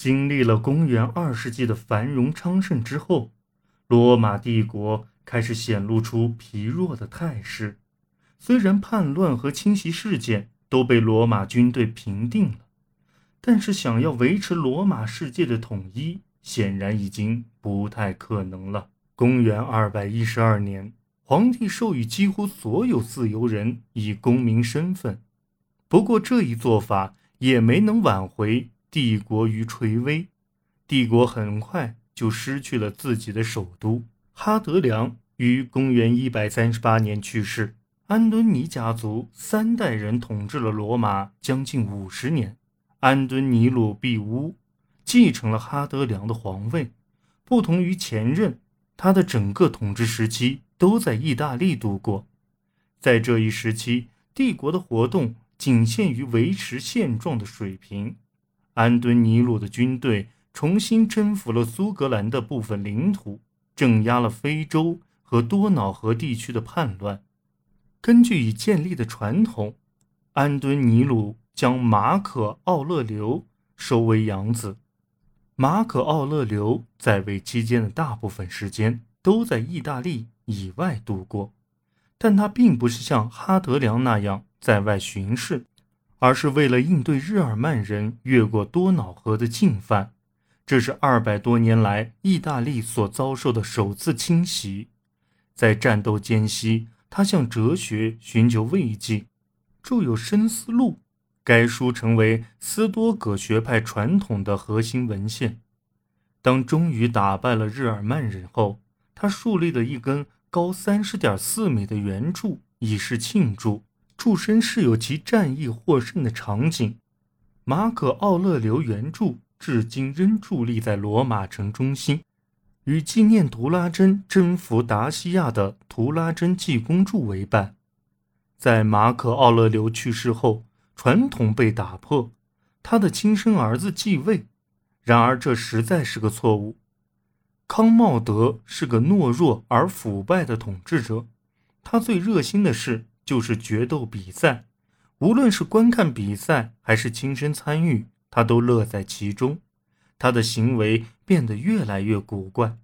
经历了公元二世纪的繁荣昌盛之后，罗马帝国开始显露出疲弱的态势。虽然叛乱和侵袭事件都被罗马军队平定了，但是想要维持罗马世界的统一，显然已经不太可能了。公元二百一十二年，皇帝授予几乎所有自由人以公民身份，不过这一做法也没能挽回帝国于垂危。帝国很快就失去了自己的首都。哈德良于公元一百三十八年去世。安敦尼家族三代人统治了罗马将近五十年。安敦尼鲁庇乌继承了哈德良的皇位，不同于前任，他的整个统治时期都在意大利度过。在这一时期，帝国的活动仅限于维持现状的水平。安敦尼鲁的军队重新征服了苏格兰的部分领土，镇压了非洲和多瑙河地区的叛乱。根据已建立的传统，安敦尼鲁将马可·奥勒留收为养子。马可·奥勒留在位期间的大部分时间都在意大利以外度过，但他并不是像哈德良那样在外巡视，而是为了应对日耳曼人越过多瑙河的进犯。这是二百多年来意大利所遭受的首次侵袭，在战斗间隙。他向哲学寻求慰藉，著有《深思录》，该书成为斯多葛学派传统的核心文献。当终于打败了日耳曼人后，他树立了一根高三十点四米的圆柱，以示庆祝。柱身是有其战役获胜的场景。马可·奥勒留原柱至今仍伫立在罗马城中心。与纪念图拉真征服达西亚的图拉真济公柱为伴。在马可·奥勒留去世后，传统被打破，他的亲生儿子继位。然而，这实在是个错误。康茂德是个懦弱而腐败的统治者，他最热心的是就是决斗比赛，无论是观看比赛还是亲身参与，他都乐在其中。他的行为变得越来越古怪，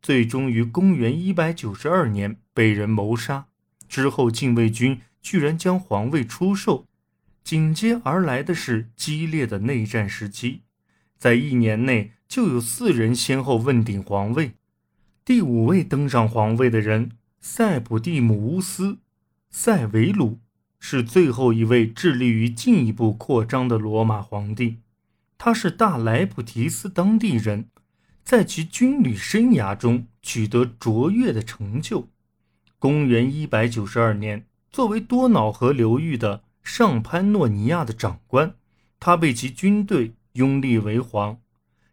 最终于公元一百九十二年被人谋杀。之后，禁卫军居然将皇位出售。紧接而来的是激烈的内战时期，在一年内就有四人先后问鼎皇位。第五位登上皇位的人塞普蒂姆乌斯·塞维鲁是最后一位致力于进一步扩张的罗马皇帝。他是大莱普提斯当地人，在其军旅生涯中取得卓越的成就。公元一百九十二年，作为多瑙河流域的上潘诺尼亚的长官，他被其军队拥立为皇。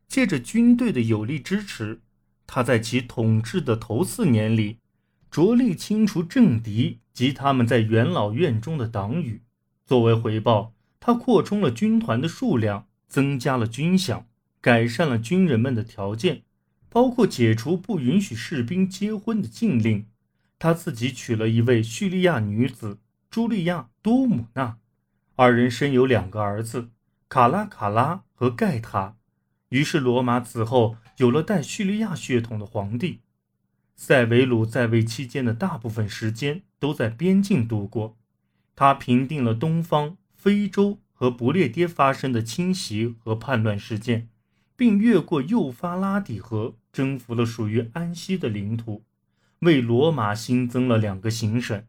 借着军队的有力支持，他在其统治的头四年里，着力清除政敌及他们在元老院中的党羽。作为回报，他扩充了军团的数量。增加了军饷，改善了军人们的条件，包括解除不允许士兵结婚的禁令。他自己娶了一位叙利亚女子朱莉亚多姆纳，二人生有两个儿子卡拉卡拉和盖塔。于是罗马此后有了带叙利亚血统的皇帝。塞维鲁在位期间的大部分时间都在边境度过，他平定了东方、非洲。和不列颠发生的侵袭和叛乱事件，并越过幼发拉底河，征服了属于安息的领土，为罗马新增了两个行省。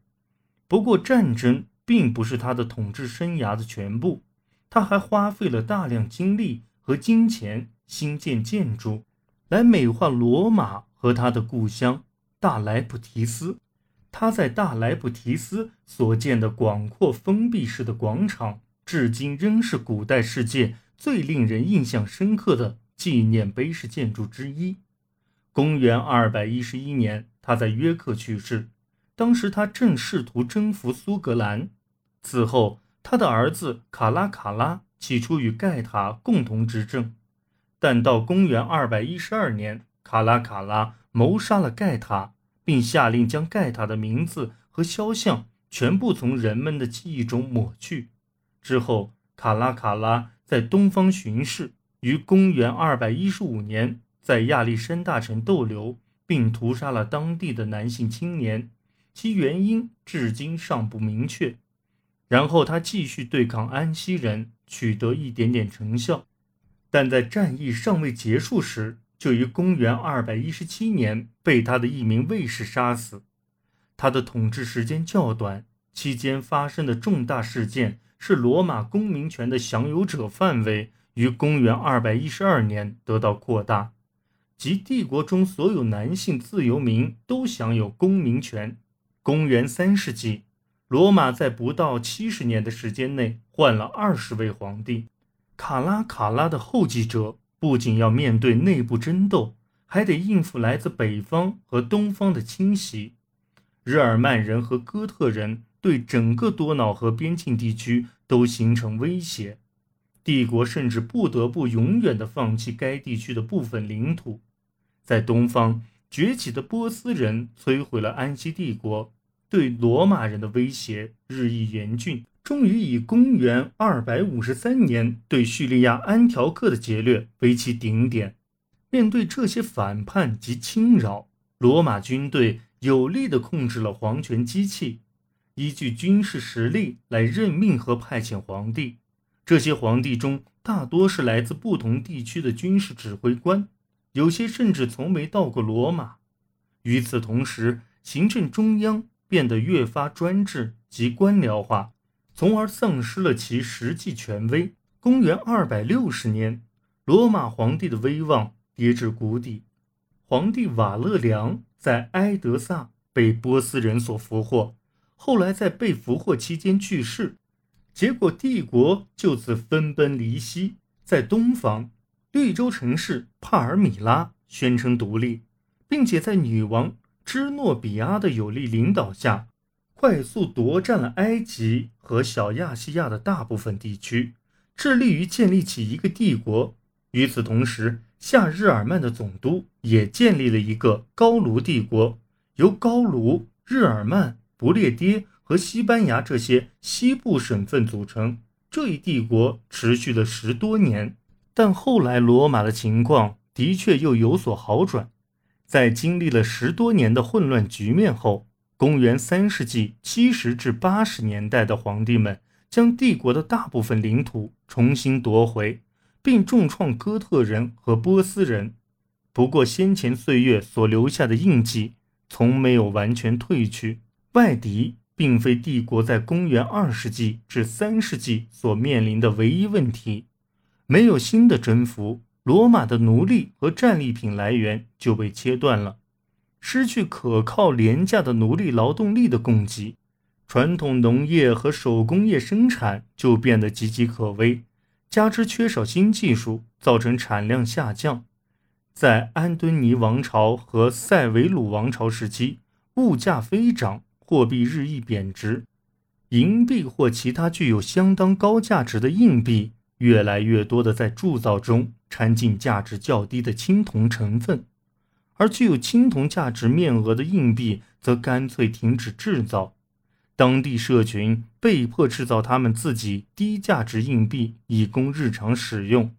不过，战争并不是他的统治生涯的全部，他还花费了大量精力和金钱兴建建筑，来美化罗马和他的故乡大莱普提斯。他在大莱普提斯所建的广阔封闭式的广场。至今仍是古代世界最令人印象深刻的纪念碑式建筑之一。公元二百一十一年，他在约克去世，当时他正试图征服苏格兰。此后，他的儿子卡拉卡拉起初与盖塔共同执政，但到公元二百一十二年，卡拉卡拉谋杀了盖塔，并下令将盖塔的名字和肖像全部从人们的记忆中抹去。之后，卡拉卡拉在东方巡视，于公元215年在亚历山大城逗留，并屠杀了当地的男性青年，其原因至今尚不明确。然后他继续对抗安息人，取得一点点成效，但在战役尚未结束时，就于公元217年被他的一名卫士杀死。他的统治时间较短，期间发生的重大事件是罗马公民权的享有者范围于公元212年得到扩大，即帝国中所有男性自由民都享有公民权。公元3世纪。罗马在不到七十年的时间内换了二十位皇帝，卡拉卡拉的后继者不仅要面对内部争斗，还得应付来自北方和东方的侵袭。日耳曼人和哥特人对整个多瑙河边境地区都形成威胁，帝国甚至不得不永远地放弃该地区的部分领土。在东方崛起的波斯人摧毁了安息帝国。对罗马人的威胁日益严峻，终于以公元253年对叙利亚安条克的劫掠为其顶点。面对这些反叛及侵扰，罗马军队有力地控制了皇权机器，依据军事实力来任命和派遣皇帝。这些皇帝中大多是来自不同地区的军事指挥官，有些甚至从没到过罗马。与此同时，行政中央。变得越发专制及官僚化，从而丧失了其实际权威。公元二百六十年，罗马皇帝的威望跌至谷底。皇帝瓦勒良在埃德萨被波斯人所俘获，后来在被俘获期间去世。结果，帝国就此分崩离析。在东方，绿洲城市帕尔米拉宣称独立，并且在女王。芝诺比亚的有力领导下，快速夺占了埃及和小亚细亚的大部分地区，致力于建立起一个帝国。与此同时，夏日耳曼的总督也建立了一个高卢帝国，由高卢、日耳曼、不列颠和西班牙这些西部省份组成。这一帝国持续了十多年，但后来罗马的情况的确又有所好转。在经历了十多年的混乱局面后，公元三世纪七十至八十年代的皇帝们将帝国的大部分领土重新夺回，并重创哥特人和波斯人。不过，先前岁月所留下的印记从没有完全褪去。外敌并非帝国在公元二世纪至三世纪所面临的唯一问题，没有新的征服。罗马的奴隶和战利品来源就被切断了，失去可靠廉价的奴隶劳动力的供给，传统农业和手工业生产就变得岌岌可危，加之缺少新技术，造成产量下降。在安敦尼王朝和塞维鲁王朝时期，物价飞涨，货币日益贬值，银币或其他具有相当高价值的硬币越来越多的在铸造中。掺进价值较低的青铜成分，而具有青铜价值面额的硬币则干脆停止制造。当地社群被迫制造他们自己低价值硬币以供日常使用。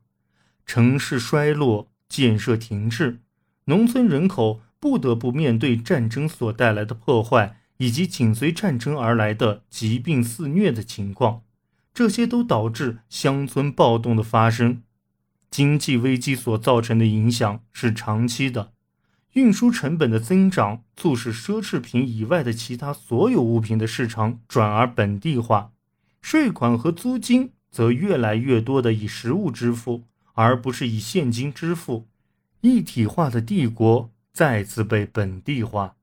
城市衰落，建设停滞，农村人口不得不面对战争所带来的破坏，以及紧随战争而来的疾病肆虐的情况。这些都导致乡村暴动的发生。经济危机所造成的影响是长期的，运输成本的增长促使奢侈品以外的其他所有物品的市场转而本地化，税款和租金则越来越多的以实物支付，而不是以现金支付，一体化的帝国再次被本地化。